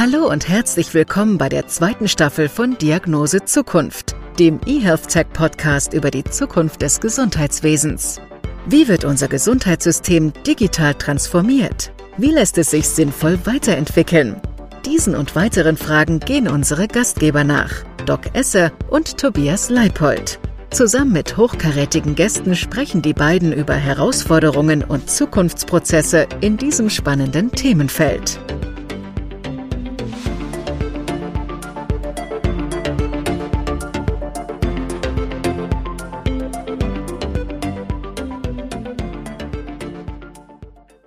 Hallo und herzlich willkommen bei der zweiten Staffel von Diagnose Zukunft, dem eHealth Tech Podcast über die Zukunft des Gesundheitswesens. Wie wird unser Gesundheitssystem digital transformiert? Wie lässt es sich sinnvoll weiterentwickeln? Diesen und weiteren Fragen gehen unsere Gastgeber nach, Doc Esser und Tobias Leipold. Zusammen mit hochkarätigen Gästen sprechen die beiden über Herausforderungen und Zukunftsprozesse in diesem spannenden Themenfeld.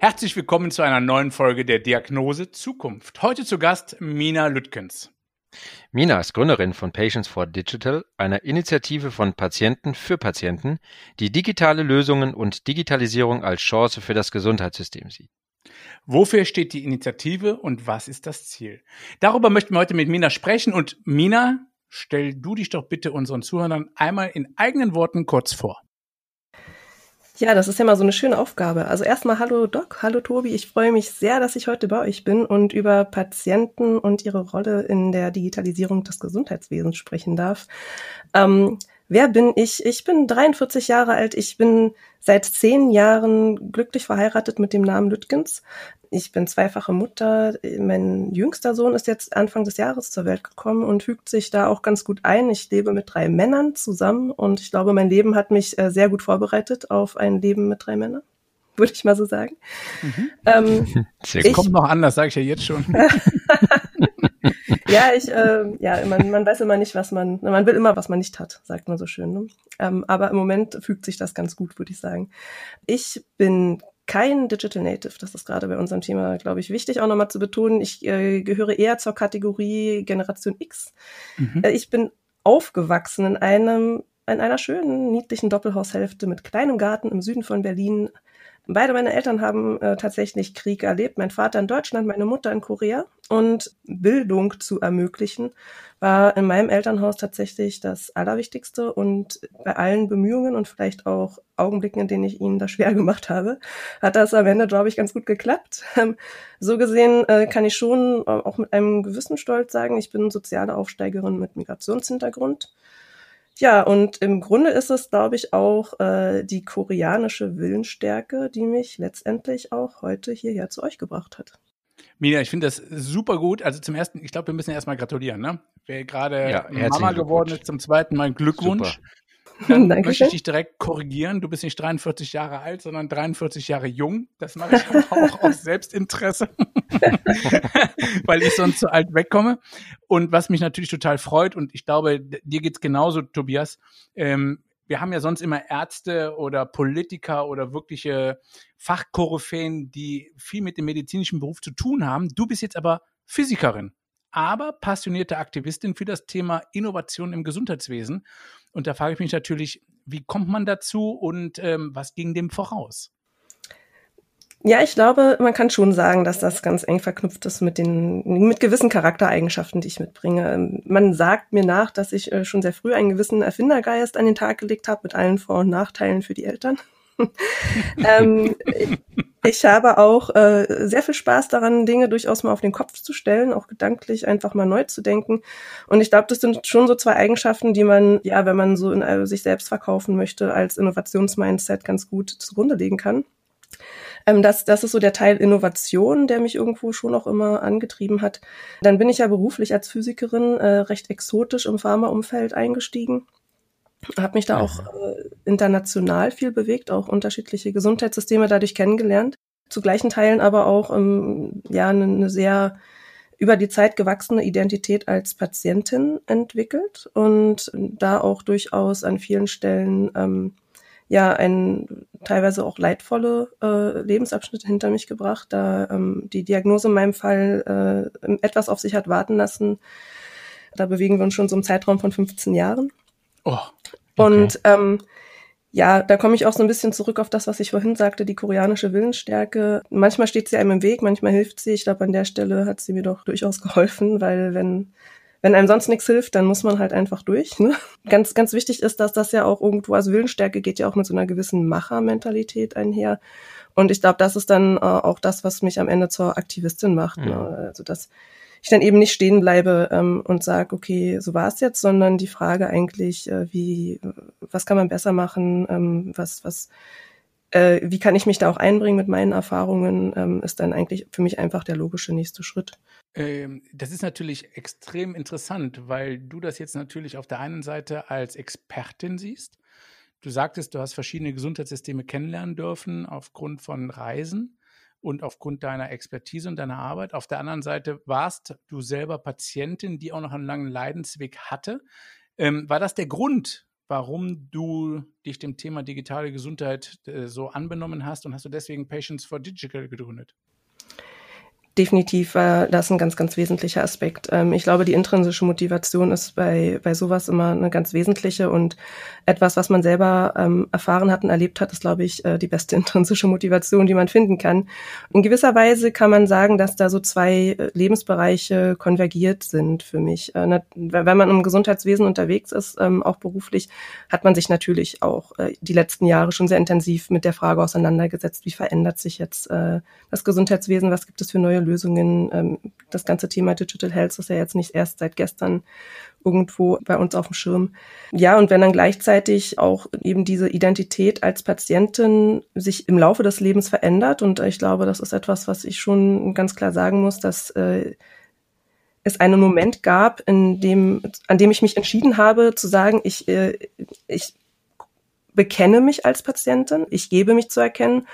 Herzlich willkommen zu einer neuen Folge der Diagnose Zukunft. Heute zu Gast Mina Lütkens. Mina ist Gründerin von Patients for Digital, einer Initiative von Patienten für Patienten, die digitale Lösungen und Digitalisierung als Chance für das Gesundheitssystem sieht. Wofür steht die Initiative und was ist das Ziel? Darüber möchten wir heute mit Mina sprechen und Mina, stell du dich doch bitte unseren Zuhörern einmal in eigenen Worten kurz vor. Ja, das ist ja mal so eine schöne Aufgabe. Also erstmal hallo Doc, hallo Tobi. Ich freue mich sehr, dass ich heute bei euch bin und über Patienten und ihre Rolle in der Digitalisierung des Gesundheitswesens sprechen darf. Ähm, wer bin ich? Ich bin 43 Jahre alt. Ich bin seit zehn Jahren glücklich verheiratet mit dem Namen Lütkens. Ich bin zweifache Mutter. Mein jüngster Sohn ist jetzt Anfang des Jahres zur Welt gekommen und fügt sich da auch ganz gut ein. Ich lebe mit drei Männern zusammen und ich glaube, mein Leben hat mich äh, sehr gut vorbereitet auf ein Leben mit drei Männern. Würde ich mal so sagen. Mhm. Ähm, ich, kommt noch anders, sage ich ja jetzt schon. ja, ich, äh, ja, man, man weiß immer nicht, was man, man will immer, was man nicht hat, sagt man so schön. Ne? Ähm, aber im Moment fügt sich das ganz gut, würde ich sagen. Ich bin kein Digital Native. Das ist gerade bei unserem Thema, glaube ich, wichtig auch nochmal zu betonen. Ich äh, gehöre eher zur Kategorie Generation X. Mhm. Äh, ich bin aufgewachsen in einem in einer schönen, niedlichen Doppelhaushälfte mit kleinem Garten im Süden von Berlin, Beide meine Eltern haben äh, tatsächlich Krieg erlebt. Mein Vater in Deutschland, meine Mutter in Korea. Und Bildung zu ermöglichen, war in meinem Elternhaus tatsächlich das Allerwichtigste. Und bei allen Bemühungen und vielleicht auch Augenblicken, in denen ich ihnen das schwer gemacht habe, hat das am Ende, glaube ich, ganz gut geklappt. Ähm, so gesehen äh, kann ich schon äh, auch mit einem gewissen Stolz sagen, ich bin soziale Aufsteigerin mit Migrationshintergrund. Ja, und im Grunde ist es, glaube ich, auch äh, die koreanische Willensstärke, die mich letztendlich auch heute hierher zu euch gebracht hat. Mina, ich finde das super gut. Also zum ersten, ich glaube, wir müssen erstmal gratulieren, ne? Wer gerade ja, Mama geworden ist, zum zweiten Mal Glückwunsch. Super. Dann möchte ich dich direkt korrigieren. Du bist nicht 43 Jahre alt, sondern 43 Jahre jung. Das mache ich auch aus Selbstinteresse, weil ich sonst zu alt wegkomme. Und was mich natürlich total freut, und ich glaube, dir geht's genauso, Tobias, ähm, wir haben ja sonst immer Ärzte oder Politiker oder wirkliche Fachkoryphäen, die viel mit dem medizinischen Beruf zu tun haben. Du bist jetzt aber Physikerin, aber passionierte Aktivistin für das Thema Innovation im Gesundheitswesen. Und da frage ich mich natürlich, wie kommt man dazu und ähm, was ging dem voraus? Ja, ich glaube, man kann schon sagen, dass das ganz eng verknüpft ist mit den, mit gewissen Charaktereigenschaften, die ich mitbringe. Ähm, man sagt mir nach, dass ich äh, schon sehr früh einen gewissen Erfindergeist an den Tag gelegt habe, mit allen Vor- und Nachteilen für die Eltern. ähm, ich habe auch äh, sehr viel Spaß daran, Dinge durchaus mal auf den Kopf zu stellen, auch gedanklich einfach mal neu zu denken. Und ich glaube, das sind schon so zwei Eigenschaften, die man, ja, wenn man so in äh, sich selbst verkaufen möchte, als Innovationsmindset ganz gut zugrunde legen kann. Ähm, das, das ist so der Teil Innovation, der mich irgendwo schon auch immer angetrieben hat. Dann bin ich ja beruflich als Physikerin äh, recht exotisch im Pharmaumfeld eingestiegen habe mich da auch äh, international viel bewegt, auch unterschiedliche Gesundheitssysteme dadurch kennengelernt. Zu gleichen Teilen aber auch ähm, ja eine, eine sehr über die Zeit gewachsene Identität als Patientin entwickelt und da auch durchaus an vielen Stellen ähm, ja ein teilweise auch leidvolle äh, Lebensabschnitte hinter mich gebracht, da ähm, die Diagnose in meinem Fall äh, etwas auf sich hat warten lassen. Da bewegen wir uns schon so im Zeitraum von 15 Jahren. Oh, okay. Und ähm, ja, da komme ich auch so ein bisschen zurück auf das, was ich vorhin sagte, die koreanische Willensstärke. Manchmal steht sie einem im Weg, manchmal hilft sie. Ich glaube, an der Stelle hat sie mir doch durchaus geholfen, weil wenn, wenn einem sonst nichts hilft, dann muss man halt einfach durch. Ne? Ganz, ganz wichtig ist, dass das ja auch irgendwo, also Willensstärke geht ja auch mit so einer gewissen Machermentalität einher. Und ich glaube, das ist dann äh, auch das, was mich am Ende zur Aktivistin macht. Ne? Mhm. Ne? Also das ich dann eben nicht stehen bleibe ähm, und sage, okay, so war es jetzt, sondern die Frage eigentlich, äh, wie, was kann man besser machen, ähm, was, was, äh, wie kann ich mich da auch einbringen mit meinen Erfahrungen, ähm, ist dann eigentlich für mich einfach der logische nächste Schritt. Ähm, das ist natürlich extrem interessant, weil du das jetzt natürlich auf der einen Seite als Expertin siehst. Du sagtest, du hast verschiedene Gesundheitssysteme kennenlernen dürfen aufgrund von Reisen und aufgrund deiner Expertise und deiner Arbeit. Auf der anderen Seite warst du selber Patientin, die auch noch einen langen Leidensweg hatte. Ähm, war das der Grund, warum du dich dem Thema digitale Gesundheit äh, so anbenommen hast und hast du deswegen Patients for Digital gegründet? Definitiv war das ein ganz, ganz wesentlicher Aspekt. Ähm, ich glaube, die intrinsische Motivation ist bei, bei sowas immer eine ganz wesentliche und etwas, was man selber ähm, erfahren hat und erlebt hat, ist, glaube ich, äh, die beste intrinsische Motivation, die man finden kann. In gewisser Weise kann man sagen, dass da so zwei äh, Lebensbereiche konvergiert sind für mich. Äh, wenn man im Gesundheitswesen unterwegs ist, ähm, auch beruflich, hat man sich natürlich auch äh, die letzten Jahre schon sehr intensiv mit der Frage auseinandergesetzt, wie verändert sich jetzt äh, das Gesundheitswesen, was gibt es für neue Lösungen. Ähm, das ganze Thema Digital Health ist ja jetzt nicht erst seit gestern irgendwo bei uns auf dem Schirm. Ja, und wenn dann gleichzeitig auch eben diese Identität als Patientin sich im Laufe des Lebens verändert, und ich glaube, das ist etwas, was ich schon ganz klar sagen muss, dass äh, es einen Moment gab, in dem, an dem ich mich entschieden habe, zu sagen, ich, äh, ich bekenne mich als Patientin, ich gebe mich zu erkennen.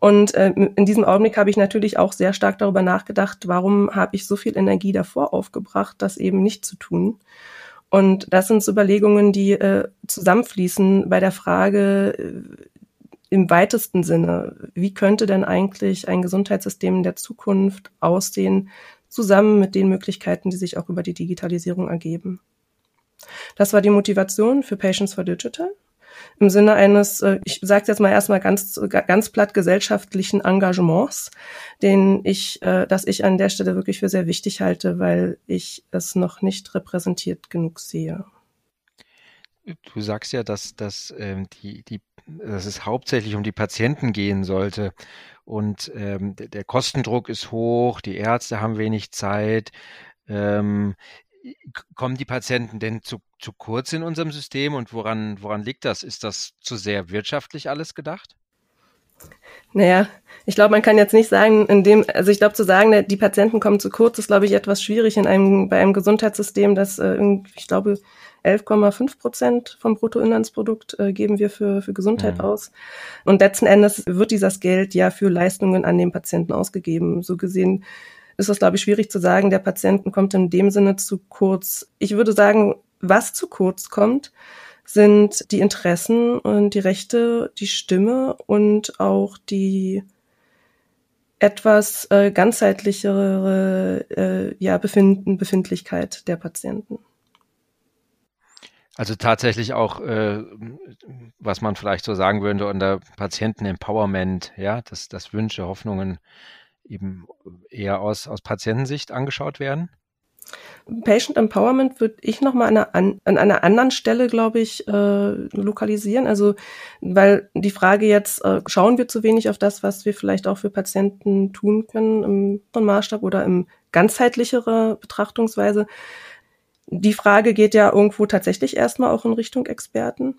Und äh, in diesem Augenblick habe ich natürlich auch sehr stark darüber nachgedacht, warum habe ich so viel Energie davor aufgebracht, das eben nicht zu tun. Und das sind so Überlegungen, die äh, zusammenfließen bei der Frage äh, im weitesten Sinne, wie könnte denn eigentlich ein Gesundheitssystem der Zukunft aussehen, zusammen mit den Möglichkeiten, die sich auch über die Digitalisierung ergeben. Das war die Motivation für Patients for Digital im Sinne eines, äh, ich sage jetzt mal erstmal ganz, ganz platt gesellschaftlichen Engagements, den ich, äh, dass ich an der Stelle wirklich für sehr wichtig halte, weil ich es noch nicht repräsentiert genug sehe. Du sagst ja, dass, dass, ähm, die, die, dass es hauptsächlich um die Patienten gehen sollte. Und ähm, der Kostendruck ist hoch, die Ärzte haben wenig Zeit. Ähm, kommen die Patienten denn zu, zu kurz in unserem System und woran, woran liegt das? Ist das zu sehr wirtschaftlich alles gedacht? Naja, ich glaube, man kann jetzt nicht sagen, in dem, also ich glaube zu sagen, die Patienten kommen zu kurz, ist, glaube ich, etwas schwierig in einem, bei einem Gesundheitssystem, das, äh, ich glaube, 11,5 Prozent vom Bruttoinlandsprodukt äh, geben wir für, für Gesundheit mhm. aus. Und letzten Endes wird dieses Geld ja für Leistungen an den Patienten ausgegeben. So gesehen ist es, glaube ich, schwierig zu sagen, der Patienten kommt in dem Sinne zu kurz. Ich würde sagen, was zu kurz kommt, sind die Interessen und die Rechte, die Stimme und auch die etwas äh, ganzheitlichere äh, ja, Befinden, Befindlichkeit der Patienten. Also tatsächlich auch, äh, was man vielleicht so sagen würde unter Patienten-Empowerment, ja, dass, dass Wünsche, Hoffnungen eben eher aus, aus Patientensicht angeschaut werden? Patient Empowerment würde ich nochmal an, an einer anderen Stelle, glaube ich, äh, lokalisieren. Also, weil die Frage jetzt, äh, schauen wir zu wenig auf das, was wir vielleicht auch für Patienten tun können im Maßstab oder im ganzheitlichere Betrachtungsweise. Die Frage geht ja irgendwo tatsächlich erstmal auch in Richtung Experten.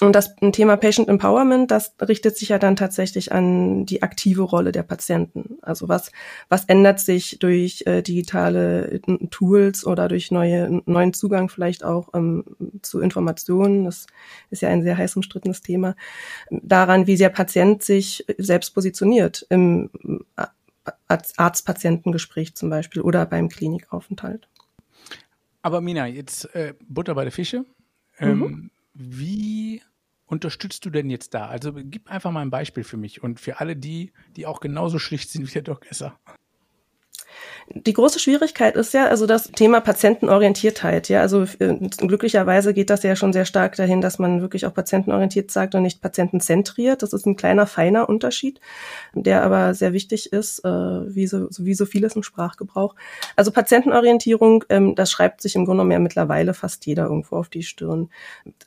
Und das Thema Patient Empowerment, das richtet sich ja dann tatsächlich an die aktive Rolle der Patienten. Also was, was ändert sich durch äh, digitale äh, Tools oder durch neue, neuen Zugang vielleicht auch ähm, zu Informationen? Das ist ja ein sehr heiß umstrittenes Thema. Daran, wie der Patient sich selbst positioniert im äh, Arzt-Patientengespräch zum Beispiel oder beim Klinikaufenthalt. Aber Mina, jetzt äh, Butter bei der Fische. Ähm, mhm wie unterstützt du denn jetzt da? Also gib einfach mal ein Beispiel für mich und für alle die, die auch genauso schlicht sind wie der Doc Esser. Die große Schwierigkeit ist ja also das Thema Patientenorientiertheit. Ja, also äh, glücklicherweise geht das ja schon sehr stark dahin, dass man wirklich auch patientenorientiert sagt und nicht patientenzentriert. Das ist ein kleiner, feiner Unterschied, der aber sehr wichtig ist, äh, wie, so, wie so vieles im Sprachgebrauch. Also Patientenorientierung, ähm, das schreibt sich im Grunde genommen ja mittlerweile fast jeder irgendwo auf die Stirn.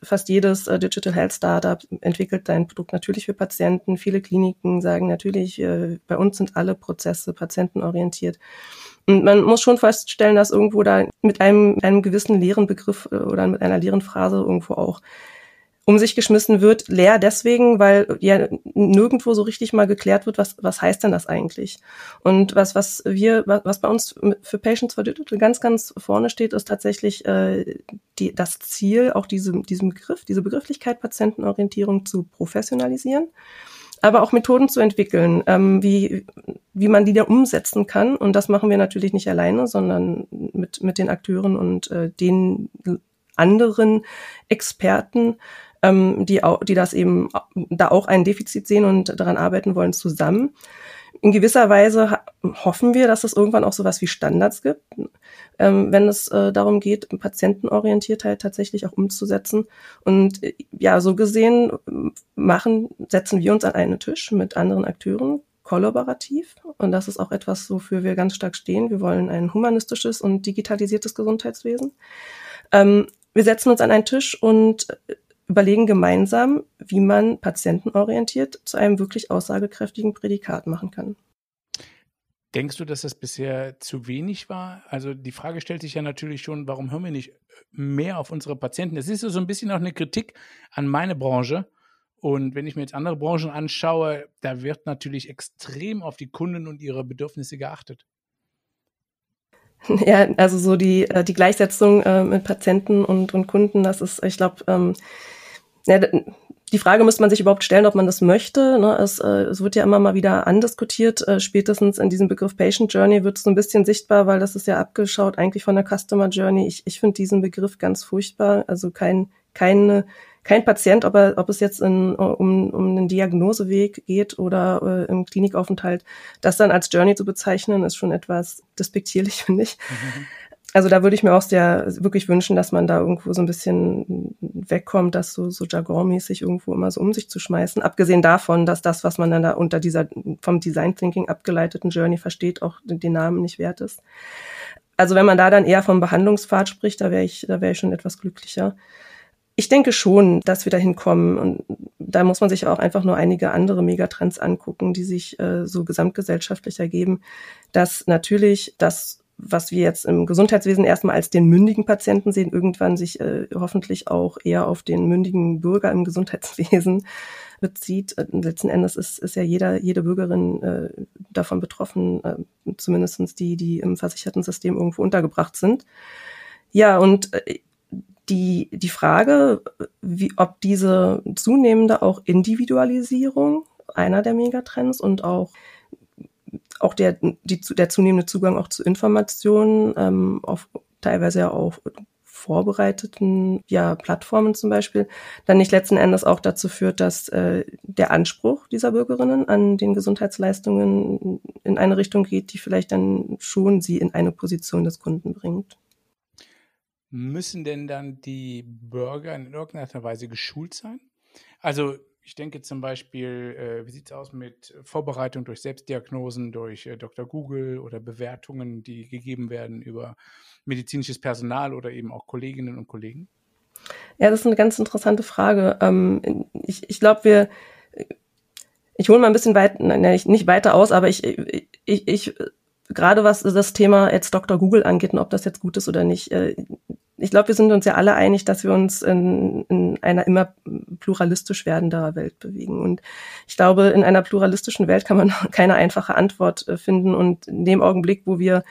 Fast jedes äh, Digital Health Startup entwickelt sein Produkt natürlich für Patienten. Viele Kliniken sagen natürlich, bei uns sind alle Prozesse patientenorientiert. Und man muss schon feststellen, dass irgendwo da mit einem, einem gewissen leeren Begriff äh, oder mit einer leeren Phrase irgendwo auch um sich geschmissen wird, leer deswegen, weil ja nirgendwo so richtig mal geklärt wird, was, was heißt denn das eigentlich? Und was, was wir, was bei uns für Patients for Digital ganz, ganz vorne steht, ist tatsächlich äh, die, das Ziel, auch diese, diesen Begriff, diese Begrifflichkeit Patientenorientierung zu professionalisieren aber auch Methoden zu entwickeln, ähm, wie, wie man die da umsetzen kann. Und das machen wir natürlich nicht alleine, sondern mit, mit den Akteuren und äh, den anderen Experten, ähm, die, auch, die das eben da auch ein Defizit sehen und daran arbeiten wollen, zusammen. In gewisser Weise hoffen wir, dass es irgendwann auch sowas wie Standards gibt, ähm, wenn es äh, darum geht, Patientenorientiertheit tatsächlich auch umzusetzen. Und äh, ja, so gesehen machen, setzen wir uns an einen Tisch mit anderen Akteuren, kollaborativ. Und das ist auch etwas, wofür wir ganz stark stehen. Wir wollen ein humanistisches und digitalisiertes Gesundheitswesen. Ähm, wir setzen uns an einen Tisch und überlegen gemeinsam, wie man patientenorientiert zu einem wirklich aussagekräftigen Prädikat machen kann. Denkst du, dass das bisher zu wenig war? Also die Frage stellt sich ja natürlich schon, warum hören wir nicht mehr auf unsere Patienten? Es ist so ein bisschen auch eine Kritik an meine Branche. Und wenn ich mir jetzt andere Branchen anschaue, da wird natürlich extrem auf die Kunden und ihre Bedürfnisse geachtet. Ja, also so die, äh, die Gleichsetzung äh, mit Patienten und, und Kunden, das ist, ich glaube, ähm, ja, die Frage müsste man sich überhaupt stellen, ob man das möchte. Ne? Es, äh, es wird ja immer mal wieder andiskutiert. Äh, spätestens in diesem Begriff Patient Journey wird es so ein bisschen sichtbar, weil das ist ja abgeschaut eigentlich von der Customer Journey. Ich, ich finde diesen Begriff ganz furchtbar. Also kein, keine, kein Patient, ob, er, ob es jetzt in, um, um einen Diagnoseweg geht oder äh, im Klinikaufenthalt, das dann als Journey zu bezeichnen, ist schon etwas despektierlich, finde ich. Mhm also da würde ich mir auch sehr wirklich wünschen, dass man da irgendwo so ein bisschen wegkommt, das so, so jargonmäßig irgendwo immer so um sich zu schmeißen. Abgesehen davon, dass das, was man dann da unter dieser vom Design Thinking abgeleiteten Journey versteht, auch den Namen nicht wert ist. Also wenn man da dann eher vom Behandlungspfad spricht, da wäre ich, da wäre ich schon etwas glücklicher. Ich denke schon, dass wir da hinkommen. Und da muss man sich auch einfach nur einige andere Megatrends angucken, die sich äh, so gesamtgesellschaftlich ergeben, dass natürlich das was wir jetzt im Gesundheitswesen erstmal als den mündigen Patienten sehen, irgendwann sich äh, hoffentlich auch eher auf den mündigen Bürger im Gesundheitswesen bezieht. Äh, letzten Endes ist, ist ja jeder, jede Bürgerin äh, davon betroffen, äh, zumindestens die, die im versicherten System irgendwo untergebracht sind. Ja, und äh, die, die Frage, wie, ob diese zunehmende auch Individualisierung einer der Megatrends und auch auch der, die, der zunehmende Zugang auch zu Informationen, ähm, auf teilweise ja auch vorbereiteten ja, Plattformen zum Beispiel, dann nicht letzten Endes auch dazu führt, dass äh, der Anspruch dieser Bürgerinnen an den Gesundheitsleistungen in eine Richtung geht, die vielleicht dann schon sie in eine Position des Kunden bringt. Müssen denn dann die Bürger in irgendeiner Weise geschult sein? Also ich denke zum Beispiel, äh, wie sieht es aus mit Vorbereitung durch Selbstdiagnosen, durch äh, Dr. Google oder Bewertungen, die gegeben werden über medizinisches Personal oder eben auch Kolleginnen und Kollegen? Ja, das ist eine ganz interessante Frage. Ähm, ich ich glaube, wir, ich hole mal ein bisschen weit, nein, nicht weiter aus, aber ich, ich, ich gerade was das Thema jetzt Dr. Google angeht und ob das jetzt gut ist oder nicht, äh, ich glaube, wir sind uns ja alle einig, dass wir uns in, in einer immer pluralistisch werdender Welt bewegen. Und ich glaube, in einer pluralistischen Welt kann man keine einfache Antwort äh, finden. Und in dem Augenblick, wo wir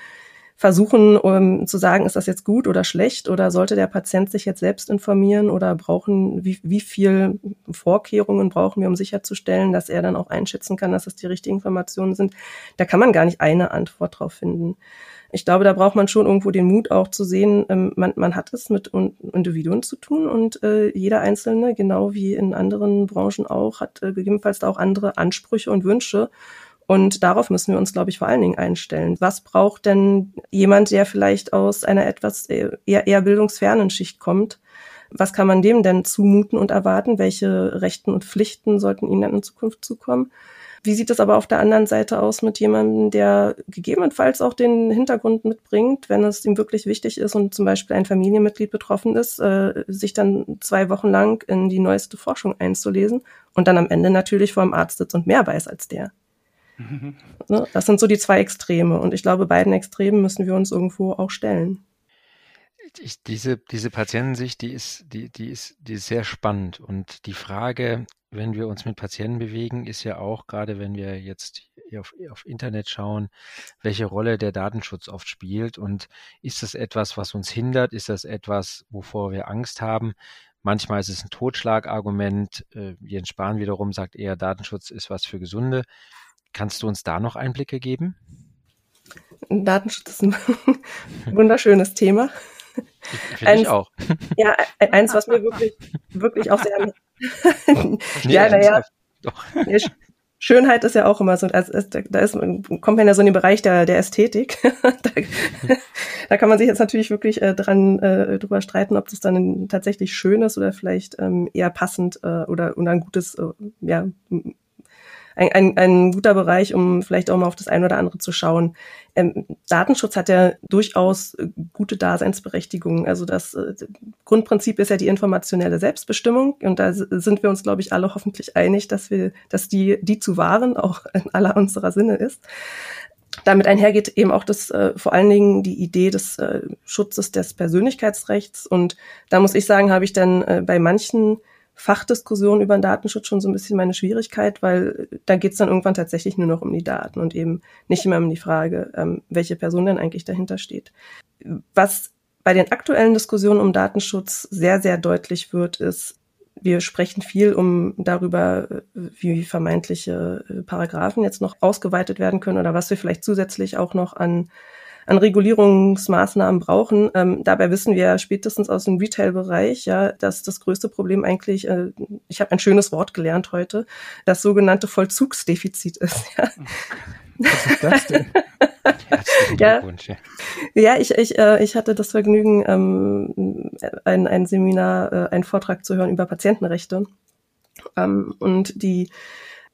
versuchen um zu sagen, ist das jetzt gut oder schlecht oder sollte der Patient sich jetzt selbst informieren oder brauchen, wie, wie viel Vorkehrungen brauchen wir, um sicherzustellen, dass er dann auch einschätzen kann, dass es die richtigen Informationen sind. Da kann man gar nicht eine Antwort drauf finden. Ich glaube, da braucht man schon irgendwo den Mut auch zu sehen, ähm, man, man hat es mit Individuen zu tun und äh, jeder Einzelne, genau wie in anderen Branchen auch, hat äh, gegebenenfalls auch andere Ansprüche und Wünsche. Und darauf müssen wir uns, glaube ich, vor allen Dingen einstellen. Was braucht denn jemand, der vielleicht aus einer etwas eher, eher bildungsfernen Schicht kommt? Was kann man dem denn zumuten und erwarten? Welche Rechten und Pflichten sollten ihnen dann in Zukunft zukommen? Wie sieht es aber auf der anderen Seite aus mit jemandem, der gegebenenfalls auch den Hintergrund mitbringt, wenn es ihm wirklich wichtig ist und zum Beispiel ein Familienmitglied betroffen ist, äh, sich dann zwei Wochen lang in die neueste Forschung einzulesen und dann am Ende natürlich vor dem Arzt sitzt und mehr weiß als der? Mhm. Ne? Das sind so die zwei Extreme. Und ich glaube, beiden Extremen müssen wir uns irgendwo auch stellen. Ich, diese, diese Patientensicht, die ist, die, die, ist, die ist sehr spannend. Und die Frage, wenn wir uns mit Patienten bewegen, ist ja auch, gerade wenn wir jetzt auf, auf Internet schauen, welche Rolle der Datenschutz oft spielt. Und ist das etwas, was uns hindert? Ist das etwas, wovor wir Angst haben? Manchmal ist es ein Totschlagargument. Äh, Jens Spahn wiederum sagt eher, Datenschutz ist was für Gesunde. Kannst du uns da noch Einblicke geben? Datenschutz ist ein wunderschönes Thema. Finde ich auch. Ja, eins, was mir wirklich, wirklich auch sehr. nee, ja, naja. Schönheit ist ja auch immer so, also ist, da ist, kommt man ja so in den Bereich der, der Ästhetik. da, da, kann man sich jetzt natürlich wirklich äh, dran äh, drüber streiten, ob das dann tatsächlich schön ist oder vielleicht ähm, eher passend äh, oder, oder ein gutes, äh, ja, ein, ein, ein guter Bereich, um vielleicht auch mal auf das eine oder andere zu schauen. Ähm, Datenschutz hat ja durchaus äh, gute Daseinsberechtigung. Also das äh, Grundprinzip ist ja die informationelle Selbstbestimmung und da sind wir uns, glaube ich, alle hoffentlich einig, dass wir, dass die, die zu wahren auch in aller unserer Sinne ist. Damit einhergeht eben auch das äh, vor allen Dingen die Idee des äh, Schutzes des Persönlichkeitsrechts. Und da muss ich sagen, habe ich dann äh, bei manchen Fachdiskussion über den Datenschutz schon so ein bisschen meine Schwierigkeit, weil da geht es dann irgendwann tatsächlich nur noch um die Daten und eben nicht immer um die Frage, ähm, welche Person denn eigentlich dahinter steht. Was bei den aktuellen Diskussionen um Datenschutz sehr, sehr deutlich wird, ist, wir sprechen viel um darüber, wie vermeintliche äh, Paragraphen jetzt noch ausgeweitet werden können oder was wir vielleicht zusätzlich auch noch an an Regulierungsmaßnahmen brauchen. Ähm, dabei wissen wir spätestens aus dem Retail-Bereich, ja, dass das größte Problem eigentlich, äh, ich habe ein schönes Wort gelernt heute, das sogenannte Vollzugsdefizit ist. Ja. Was ist das denn? ja, ja, ich, ich, äh, ich hatte das Vergnügen, ähm, ein, ein Seminar, äh, einen Vortrag zu hören über Patientenrechte. Ähm, und die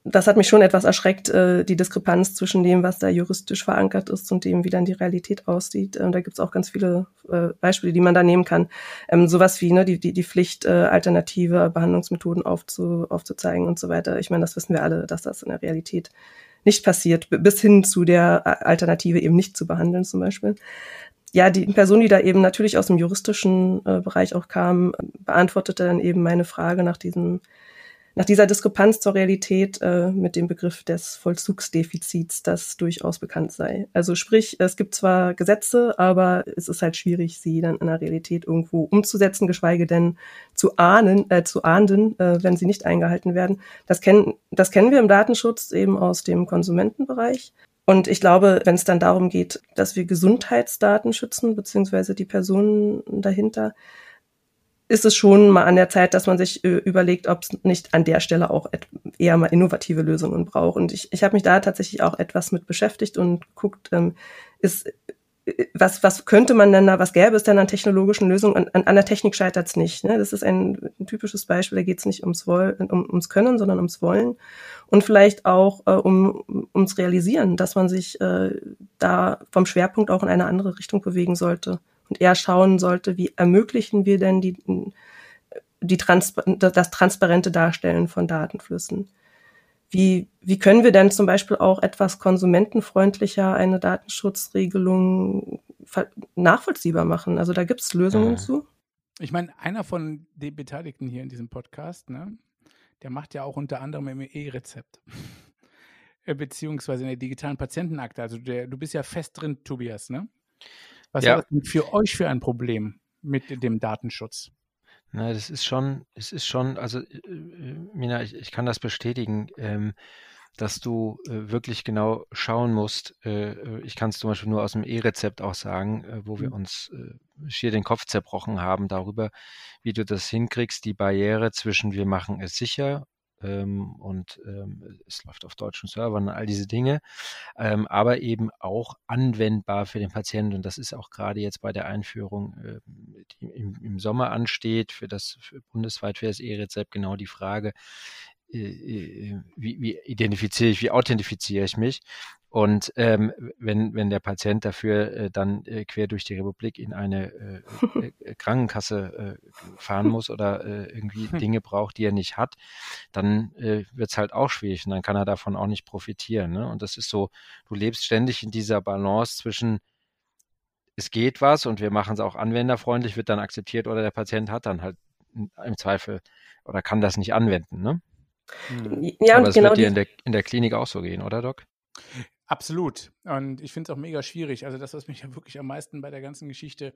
das hat mich schon etwas erschreckt, äh, die Diskrepanz zwischen dem, was da juristisch verankert ist und dem, wie dann die Realität aussieht. Und da gibt es auch ganz viele äh, Beispiele, die man da nehmen kann. Ähm, sowas wie ne, die, die, die Pflicht, äh, alternative Behandlungsmethoden aufzu, aufzuzeigen und so weiter. Ich meine, das wissen wir alle, dass das in der Realität nicht passiert, bis hin zu der äh, Alternative eben nicht zu behandeln zum Beispiel. Ja, die Person, die da eben natürlich aus dem juristischen äh, Bereich auch kam, beantwortete dann eben meine Frage nach diesem nach dieser Diskrepanz zur Realität äh, mit dem Begriff des Vollzugsdefizits, das durchaus bekannt sei. Also sprich, es gibt zwar Gesetze, aber es ist halt schwierig, sie dann in der Realität irgendwo umzusetzen, geschweige denn zu ahnen, äh, zu ahnden, äh, wenn sie nicht eingehalten werden. Das kennen, das kennen wir im Datenschutz eben aus dem Konsumentenbereich. Und ich glaube, wenn es dann darum geht, dass wir Gesundheitsdaten schützen, beziehungsweise die Personen dahinter, ist es schon mal an der Zeit, dass man sich äh, überlegt, ob es nicht an der Stelle auch eher mal innovative Lösungen braucht. Und ich, ich habe mich da tatsächlich auch etwas mit beschäftigt und guckt, ähm, ist äh, was, was könnte man denn da, was gäbe es denn an technologischen Lösungen? An, an, der Technik scheitert es nicht. Ne? Das ist ein, ein typisches Beispiel, da geht es nicht ums, Woll, um, ums Können, sondern ums Wollen. Und vielleicht auch äh, um, ums Realisieren, dass man sich äh, da vom Schwerpunkt auch in eine andere Richtung bewegen sollte und eher schauen sollte, wie ermöglichen wir denn die, die Trans das transparente Darstellen von Datenflüssen. Wie, wie können wir denn zum Beispiel auch etwas konsumentenfreundlicher eine Datenschutzregelung nachvollziehbar machen? Also da gibt es Lösungen mhm. zu. Ich meine, einer von den Beteiligten hier in diesem Podcast, ne, der macht ja auch unter anderem im E-Rezept. Beziehungsweise in der digitalen Patientenakte. Also der, du bist ja fest drin, Tobias, ne? Was ja. ist das für euch für ein Problem mit dem Datenschutz? Na, das ist schon, es ist schon, also äh, äh, Mina, ich, ich kann das bestätigen, ähm, dass du äh, wirklich genau schauen musst. Äh, äh ich kann es zum Beispiel nur aus dem E-Rezept auch sagen, äh, wo wir mhm. uns schier den Kopf zerbrochen haben darüber, wie du das hinkriegst, die Barriere zwischen wir machen es sicher ähm, und ähm, es läuft auf deutschen Servern und all diese Dinge, ähm, aber eben auch anwendbar für den Patienten. Und das ist auch gerade jetzt bei der Einführung, äh, die im, im, Sommer ansteht, für das für bundesweit für das E-Rezept genau die Frage, äh, äh, wie, wie identifiziere ich, wie authentifiziere ich mich? Und ähm, wenn, wenn der Patient dafür äh, dann äh, quer durch die Republik in eine äh, äh, Krankenkasse äh, fahren muss oder äh, irgendwie hm. Dinge braucht, die er nicht hat, dann äh, wird es halt auch schwierig und dann kann er davon auch nicht profitieren. Ne? Und das ist so, du lebst ständig in dieser Balance zwischen es geht was und wir machen es auch anwenderfreundlich, wird dann akzeptiert oder der Patient hat dann halt im Zweifel oder kann das nicht anwenden. Ne? Hm. Ja, Aber es genau wird dir in der, in der Klinik auch so gehen, oder Doc? Absolut. Und ich finde es auch mega schwierig. Also das, was mich ja wirklich am meisten bei der ganzen Geschichte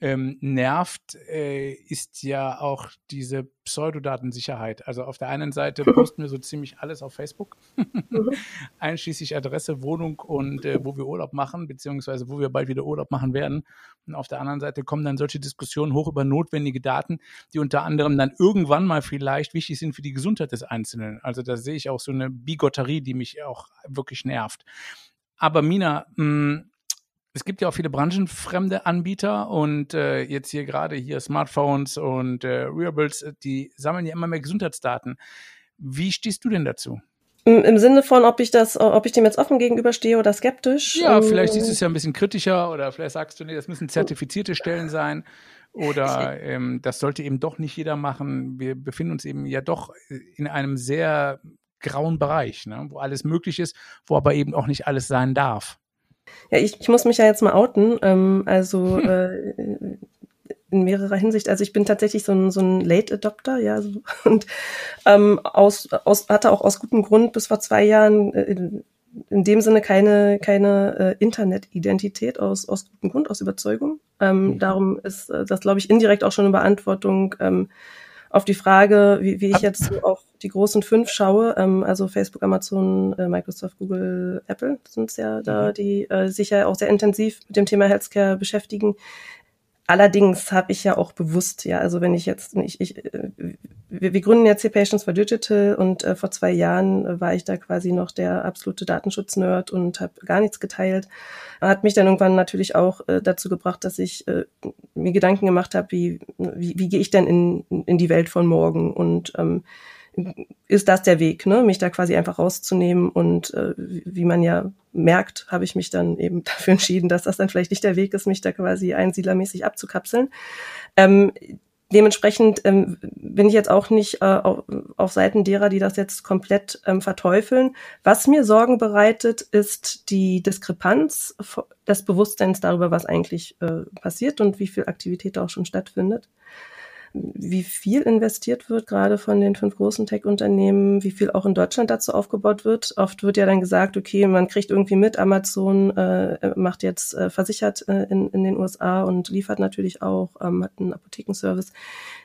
ähm, nervt, äh, ist ja auch diese Pseudodatensicherheit. Also auf der einen Seite posten wir so ziemlich alles auf Facebook, mhm. einschließlich Adresse, Wohnung und äh, wo wir Urlaub machen, beziehungsweise wo wir bald wieder Urlaub machen werden. Und auf der anderen Seite kommen dann solche Diskussionen hoch über notwendige Daten, die unter anderem dann irgendwann mal vielleicht wichtig sind für die Gesundheit des Einzelnen. Also da sehe ich auch so eine Bigotterie, die mich auch wirklich nervt. Aber Mina, mh, hm, es gibt ja auch viele branchenfremde Anbieter und äh, jetzt hier gerade hier Smartphones und äh, Wearables, äh, die sammeln ja immer mehr Gesundheitsdaten. Wie stehst du denn dazu? Im Sinne von, ob ich das, ob ich dem jetzt offen gegenüberstehe oder skeptisch? Ja, ähm, vielleicht siehst du es ja ein bisschen kritischer oder vielleicht sagst du, nee, das müssen zertifizierte Stellen sein oder ähm, das sollte eben doch nicht jeder machen. Wir befinden uns eben ja doch in einem sehr grauen Bereich, ne, wo alles möglich ist, wo aber eben auch nicht alles sein darf. Ja, ich, ich muss mich ja jetzt mal outen. Ähm, also hm. äh, in mehrerer Hinsicht. Also ich bin tatsächlich so ein, so ein Late Adopter, ja, so, und ähm, aus, aus, hatte auch aus gutem Grund bis vor zwei Jahren äh, in, in dem Sinne keine, keine äh, Internetidentität aus, aus gutem Grund, aus Überzeugung. Ähm, mhm. Darum ist äh, das, glaube ich, indirekt auch schon eine Beantwortung ähm, auf die Frage, wie, wie ich jetzt so auf die großen fünf schaue, ähm, also Facebook, Amazon, äh, Microsoft, Google, Apple sind es ja da, mhm. die äh, sich ja auch sehr intensiv mit dem Thema Healthcare beschäftigen. Allerdings habe ich ja auch bewusst, ja, also wenn ich jetzt, ich, ich, äh, wir, wir gründen jetzt hier Patients for Digital und äh, vor zwei Jahren äh, war ich da quasi noch der absolute Datenschutznerd und habe gar nichts geteilt. Hat mich dann irgendwann natürlich auch äh, dazu gebracht, dass ich äh, mir Gedanken gemacht habe, wie, wie, wie gehe ich denn in, in die Welt von morgen und ähm, ist das der Weg, ne? mich da quasi einfach rauszunehmen. Und äh, wie man ja merkt, habe ich mich dann eben dafür entschieden, dass das dann vielleicht nicht der Weg ist, mich da quasi einsiedlermäßig abzukapseln. Ähm, dementsprechend ähm, bin ich jetzt auch nicht äh, auf, auf Seiten derer, die das jetzt komplett ähm, verteufeln. Was mir Sorgen bereitet, ist die Diskrepanz des Bewusstseins darüber, was eigentlich äh, passiert und wie viel Aktivität da auch schon stattfindet wie viel investiert wird, gerade von den fünf großen Tech-Unternehmen, wie viel auch in Deutschland dazu aufgebaut wird. Oft wird ja dann gesagt, okay, man kriegt irgendwie mit, Amazon äh, macht jetzt äh, versichert äh, in, in den USA und liefert natürlich auch, ähm, hat einen Apothekenservice.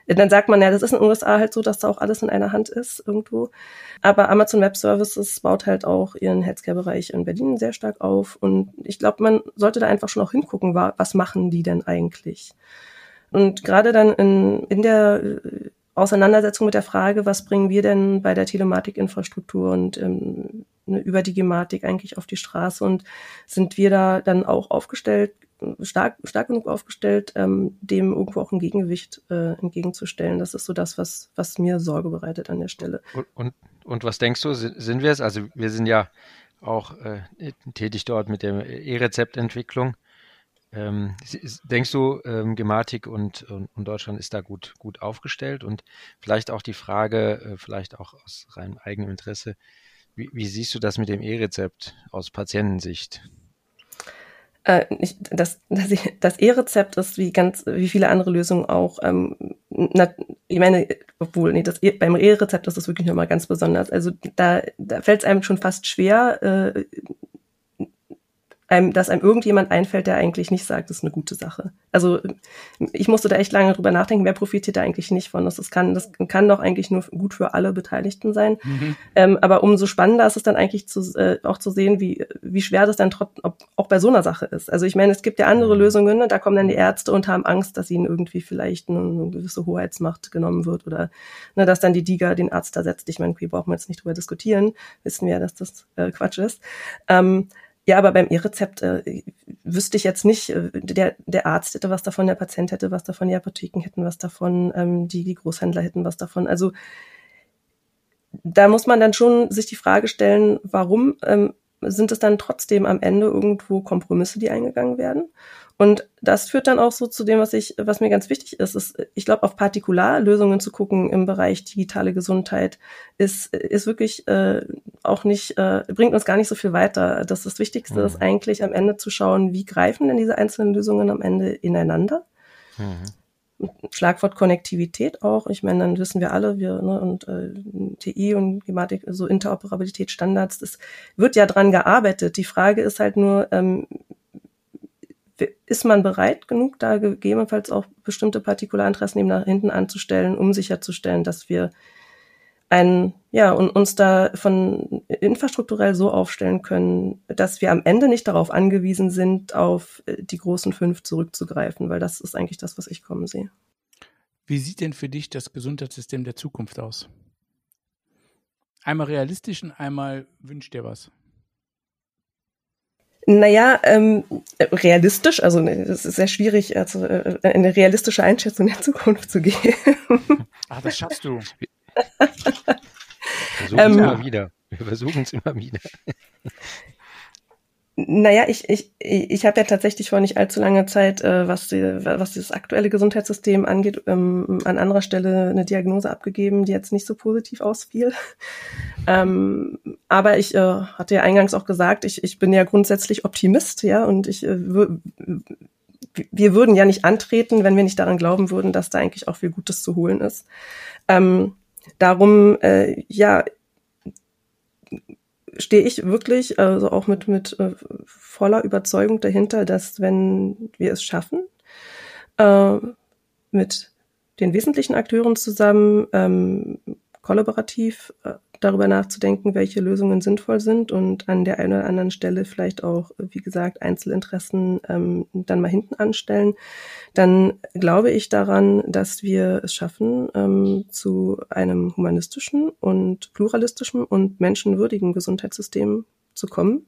Dann sagt man ja, das ist in den USA halt so, dass da auch alles in einer Hand ist irgendwo. Aber Amazon Web Services baut halt auch ihren Healthcare-Bereich in Berlin sehr stark auf. Und ich glaube, man sollte da einfach schon auch hingucken, was machen die denn eigentlich? Und gerade dann in, in der äh, Auseinandersetzung mit der Frage, was bringen wir denn bei der Telematikinfrastruktur und ähm, ne, über die Gematik eigentlich auf die Straße und sind wir da dann auch aufgestellt, stark, stark genug aufgestellt, ähm, dem irgendwo auch ein Gegengewicht äh, entgegenzustellen. Das ist so das, was, was mir Sorge bereitet an der Stelle. Und, und, und was denkst du, sind wir es? Also wir sind ja auch äh, tätig dort mit der E-Rezeptentwicklung. Ähm, denkst du, ähm, Gematik und, und, und, Deutschland ist da gut, gut aufgestellt? Und vielleicht auch die Frage, äh, vielleicht auch aus reinem eigenem Interesse, wie, wie siehst du das mit dem E-Rezept aus Patientensicht? Äh, das das, das E-Rezept ist wie ganz wie viele andere Lösungen auch. Ähm, na, ich meine, obwohl nee, das e, beim E-Rezept ist das wirklich nochmal ganz besonders. Also da, da fällt es einem schon fast schwer, äh, einem, dass einem irgendjemand einfällt, der eigentlich nicht sagt, das ist eine gute Sache. Also ich musste da echt lange drüber nachdenken, wer profitiert da eigentlich nicht von. Das, das, kann, das kann doch eigentlich nur gut für alle Beteiligten sein. Mhm. Ähm, aber umso spannender ist es dann eigentlich zu, äh, auch zu sehen, wie, wie schwer das dann trotzdem auch bei so einer Sache ist. Also ich meine, es gibt ja andere mhm. Lösungen, ne? da kommen dann die Ärzte und haben Angst, dass ihnen irgendwie vielleicht eine, eine gewisse Hoheitsmacht genommen wird oder ne, dass dann die DIGA den Arzt da setzt. Ich meine, wir brauchen jetzt nicht drüber diskutieren, wissen wir ja, dass das äh, Quatsch ist. Ähm, ja, aber beim E-Rezept äh, wüsste ich jetzt nicht, äh, der, der Arzt hätte was davon, der Patient hätte was davon, die Apotheken hätten was davon, ähm, die, die Großhändler hätten was davon. Also da muss man dann schon sich die Frage stellen, warum ähm, sind es dann trotzdem am Ende irgendwo Kompromisse, die eingegangen werden. Und das führt dann auch so zu dem, was ich, was mir ganz wichtig ist. ist ich glaube, auf Partikularlösungen zu gucken im Bereich digitale Gesundheit ist, ist wirklich äh, auch nicht, äh, bringt uns gar nicht so viel weiter. Das, das Wichtigste mhm. ist eigentlich am Ende zu schauen, wie greifen denn diese einzelnen Lösungen am Ende ineinander. Mhm. Schlagwort Konnektivität auch. Ich meine, dann wissen wir alle, wir ne, und äh, TI und Gematik, so Interoperabilitätsstandards, das wird ja dran gearbeitet. Die Frage ist halt nur, ähm, ist man bereit genug, da gegebenenfalls auch bestimmte Partikularinteressen eben nach hinten anzustellen, um sicherzustellen, dass wir ein, ja, und uns da von infrastrukturell so aufstellen können, dass wir am Ende nicht darauf angewiesen sind, auf äh, die großen fünf zurückzugreifen, weil das ist eigentlich das, was ich kommen sehe. Wie sieht denn für dich das Gesundheitssystem der Zukunft aus? Einmal realistisch und einmal wünscht dir was? Naja, ähm, realistisch, also ne, es ist sehr schwierig, also äh, eine realistische Einschätzung der Zukunft zu geben. Ach, das schaffst du. Wir versuchen es ähm, immer wieder. Wir versuchen es immer wieder. Naja, ich, ich, ich habe ja tatsächlich vor nicht allzu langer Zeit, äh, was, die, was das aktuelle Gesundheitssystem angeht, ähm, an anderer Stelle eine Diagnose abgegeben, die jetzt nicht so positiv ausfiel. Ähm, aber ich äh, hatte ja eingangs auch gesagt, ich, ich bin ja grundsätzlich Optimist, ja, und ich äh, wir würden ja nicht antreten, wenn wir nicht daran glauben würden, dass da eigentlich auch viel Gutes zu holen ist. Ähm, darum, äh, ja, stehe ich wirklich, also auch mit, mit äh, voller Überzeugung dahinter, dass wenn wir es schaffen, äh, mit den wesentlichen Akteuren zusammen ähm, kollaborativ äh, darüber nachzudenken, welche Lösungen sinnvoll sind und an der einen oder anderen Stelle vielleicht auch, wie gesagt, Einzelinteressen ähm, dann mal hinten anstellen, dann glaube ich daran, dass wir es schaffen, ähm, zu einem humanistischen und pluralistischen und menschenwürdigen Gesundheitssystem zu kommen.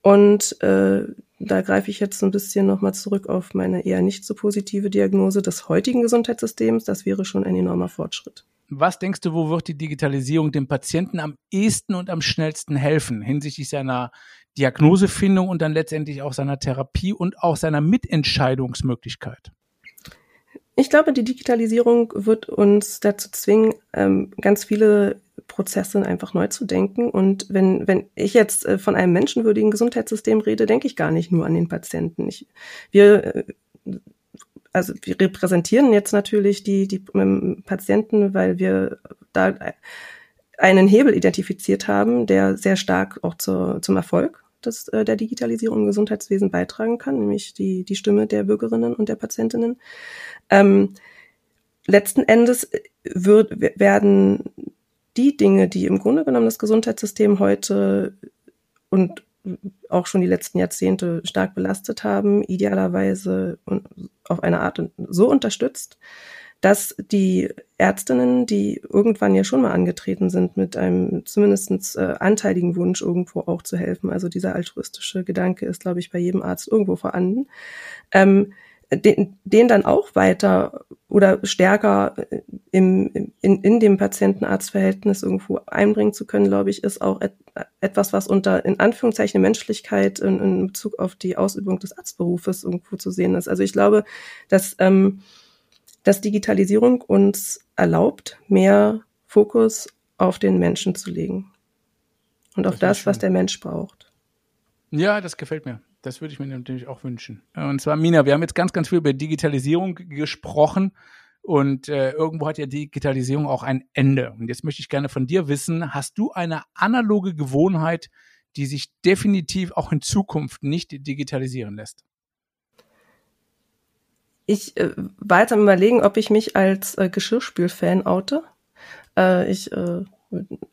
Und äh, da greife ich jetzt so ein bisschen nochmal zurück auf meine eher nicht so positive Diagnose des heutigen Gesundheitssystems. Das wäre schon ein enormer Fortschritt. Was denkst du, wo wird die Digitalisierung dem Patienten am ehesten und am schnellsten helfen hinsichtlich seiner Diagnosefindung und dann letztendlich auch seiner Therapie und auch seiner Mitentscheidungsmöglichkeit? Ich glaube, die Digitalisierung wird uns dazu zwingen, ähm, ganz viele Prozesse einfach neu zu denken. Und wenn, wenn ich jetzt äh, von einem menschenwürdigen Gesundheitssystem rede, denke ich gar nicht nur an den Patienten. Ich, wir äh, also wir repräsentieren jetzt natürlich die, die ähm, Patienten, weil wir da einen Hebel identifiziert haben, der sehr stark auch zur, zum Erfolg des, äh, der Digitalisierung im Gesundheitswesen beitragen kann, nämlich die, die Stimme der Bürgerinnen und der Patientinnen. Ähm, letzten Endes wird, werden die Dinge, die im Grunde genommen das Gesundheitssystem heute und auch schon die letzten Jahrzehnte stark belastet haben, idealerweise auf eine Art so unterstützt, dass die Ärztinnen, die irgendwann ja schon mal angetreten sind, mit einem zumindest äh, anteiligen Wunsch irgendwo auch zu helfen, also dieser altruistische Gedanke ist, glaube ich, bei jedem Arzt irgendwo vorhanden, ähm, den, den dann auch weiter oder stärker äh, im, in, in dem Patienten-Arzt-Verhältnis irgendwo einbringen zu können, glaube ich, ist auch et, etwas, was unter in Anführungszeichen Menschlichkeit in, in Bezug auf die Ausübung des Arztberufes irgendwo zu sehen ist. Also ich glaube, dass, ähm, dass Digitalisierung uns erlaubt, mehr Fokus auf den Menschen zu legen und auf das, das was der Mensch braucht. Ja, das gefällt mir. Das würde ich mir natürlich auch wünschen. Und zwar, Mina, wir haben jetzt ganz, ganz viel über Digitalisierung gesprochen. Und äh, irgendwo hat ja Digitalisierung auch ein Ende. Und jetzt möchte ich gerne von dir wissen, hast du eine analoge Gewohnheit, die sich definitiv auch in Zukunft nicht digitalisieren lässt? Ich äh, war jetzt am überlegen, ob ich mich als äh, Geschirrspülfan oute. Äh, ich äh,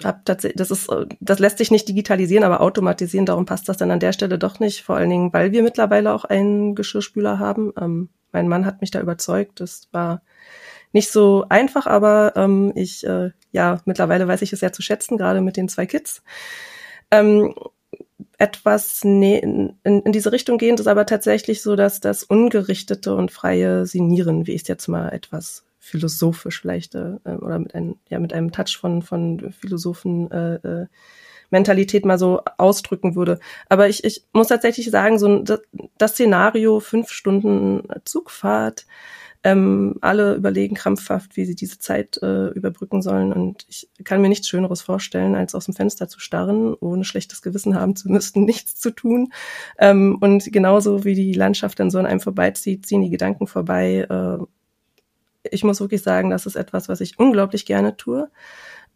hab tatsächlich, das ist, das lässt sich nicht digitalisieren, aber automatisieren, darum passt das dann an der Stelle doch nicht. Vor allen Dingen, weil wir mittlerweile auch einen Geschirrspüler haben. Ähm, mein Mann hat mich da überzeugt. Das war nicht so einfach, aber ähm, ich, äh, ja, mittlerweile weiß ich es sehr zu schätzen, gerade mit den zwei Kids. Ähm, etwas ne in, in diese Richtung gehend ist aber tatsächlich so, dass das ungerichtete und freie Sinieren, wie ich es jetzt mal etwas philosophisch vielleicht äh, oder mit einem ja mit einem Touch von von Philosophen äh, äh, Mentalität mal so ausdrücken würde. Aber ich, ich muss tatsächlich sagen, so das Szenario fünf Stunden Zugfahrt, ähm, alle überlegen krampfhaft, wie sie diese Zeit äh, überbrücken sollen. Und ich kann mir nichts Schöneres vorstellen, als aus dem Fenster zu starren, ohne schlechtes Gewissen haben zu müssen, nichts zu tun. Ähm, und genauso wie die Landschaft dann so an einem vorbeizieht, ziehen die Gedanken vorbei. Äh, ich muss wirklich sagen, das ist etwas, was ich unglaublich gerne tue.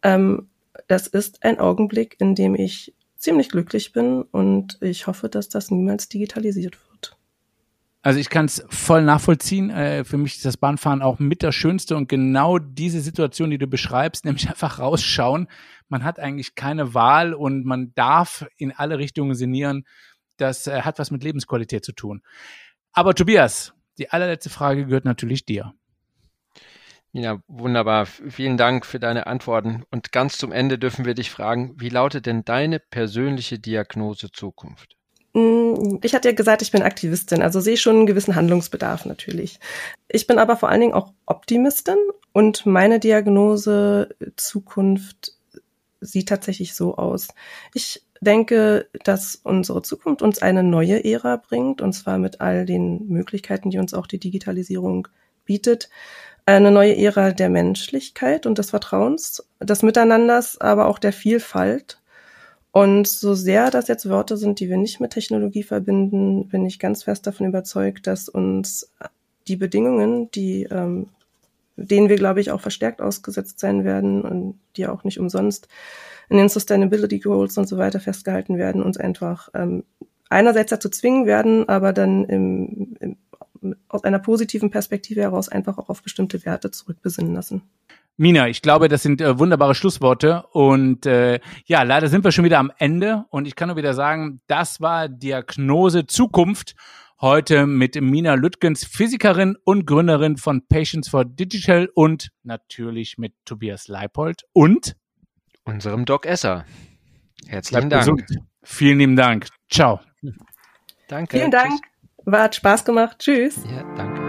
Ähm, das ist ein Augenblick, in dem ich ziemlich glücklich bin und ich hoffe, dass das niemals digitalisiert wird. Also ich kann es voll nachvollziehen. Äh, für mich ist das Bahnfahren auch mit das Schönste und genau diese Situation, die du beschreibst, nämlich einfach rausschauen. Man hat eigentlich keine Wahl und man darf in alle Richtungen sinnieren. Das äh, hat was mit Lebensqualität zu tun. Aber Tobias, die allerletzte Frage gehört natürlich dir. Ja, wunderbar. Vielen Dank für deine Antworten. Und ganz zum Ende dürfen wir dich fragen, wie lautet denn deine persönliche Diagnose Zukunft? Mm, ich hatte ja gesagt, ich bin Aktivistin, also sehe schon einen gewissen Handlungsbedarf natürlich. Ich bin aber vor allen Dingen auch Optimistin und meine Diagnose Zukunft sieht tatsächlich so aus. Ich denke, dass unsere Zukunft uns eine neue Ära bringt, und zwar mit all den Möglichkeiten, die uns auch die Digitalisierung bietet eine neue Ära der Menschlichkeit und des Vertrauens, des Miteinanders, aber auch der Vielfalt. Und so sehr das jetzt Worte sind, die wir nicht mit Technologie verbinden, bin ich ganz fest davon überzeugt, dass uns die Bedingungen, die ähm, denen wir, glaube ich, auch verstärkt ausgesetzt sein werden und die auch nicht umsonst in den Sustainability Goals und so weiter festgehalten werden, uns einfach ähm, einerseits dazu zwingen werden, aber dann im, im aus einer positiven Perspektive heraus einfach auch auf bestimmte Werte zurückbesinnen lassen. Mina, ich glaube, das sind äh, wunderbare Schlussworte. Und äh, ja, leider sind wir schon wieder am Ende. Und ich kann nur wieder sagen, das war Diagnose Zukunft. Heute mit Mina Lüttgens, Physikerin und Gründerin von Patients for Digital und natürlich mit Tobias Leipold und unserem Doc Esser. Herzlichen Dank. Gesund. Vielen lieben Dank. Ciao. Danke. Vielen Dank. Tschüss. War, hat Spaß gemacht. Tschüss. Ja, danke.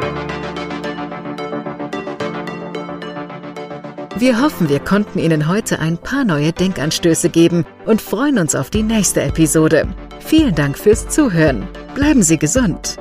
Wir hoffen, wir konnten Ihnen heute ein paar neue Denkanstöße geben und freuen uns auf die nächste Episode. Vielen Dank fürs Zuhören. Bleiben Sie gesund.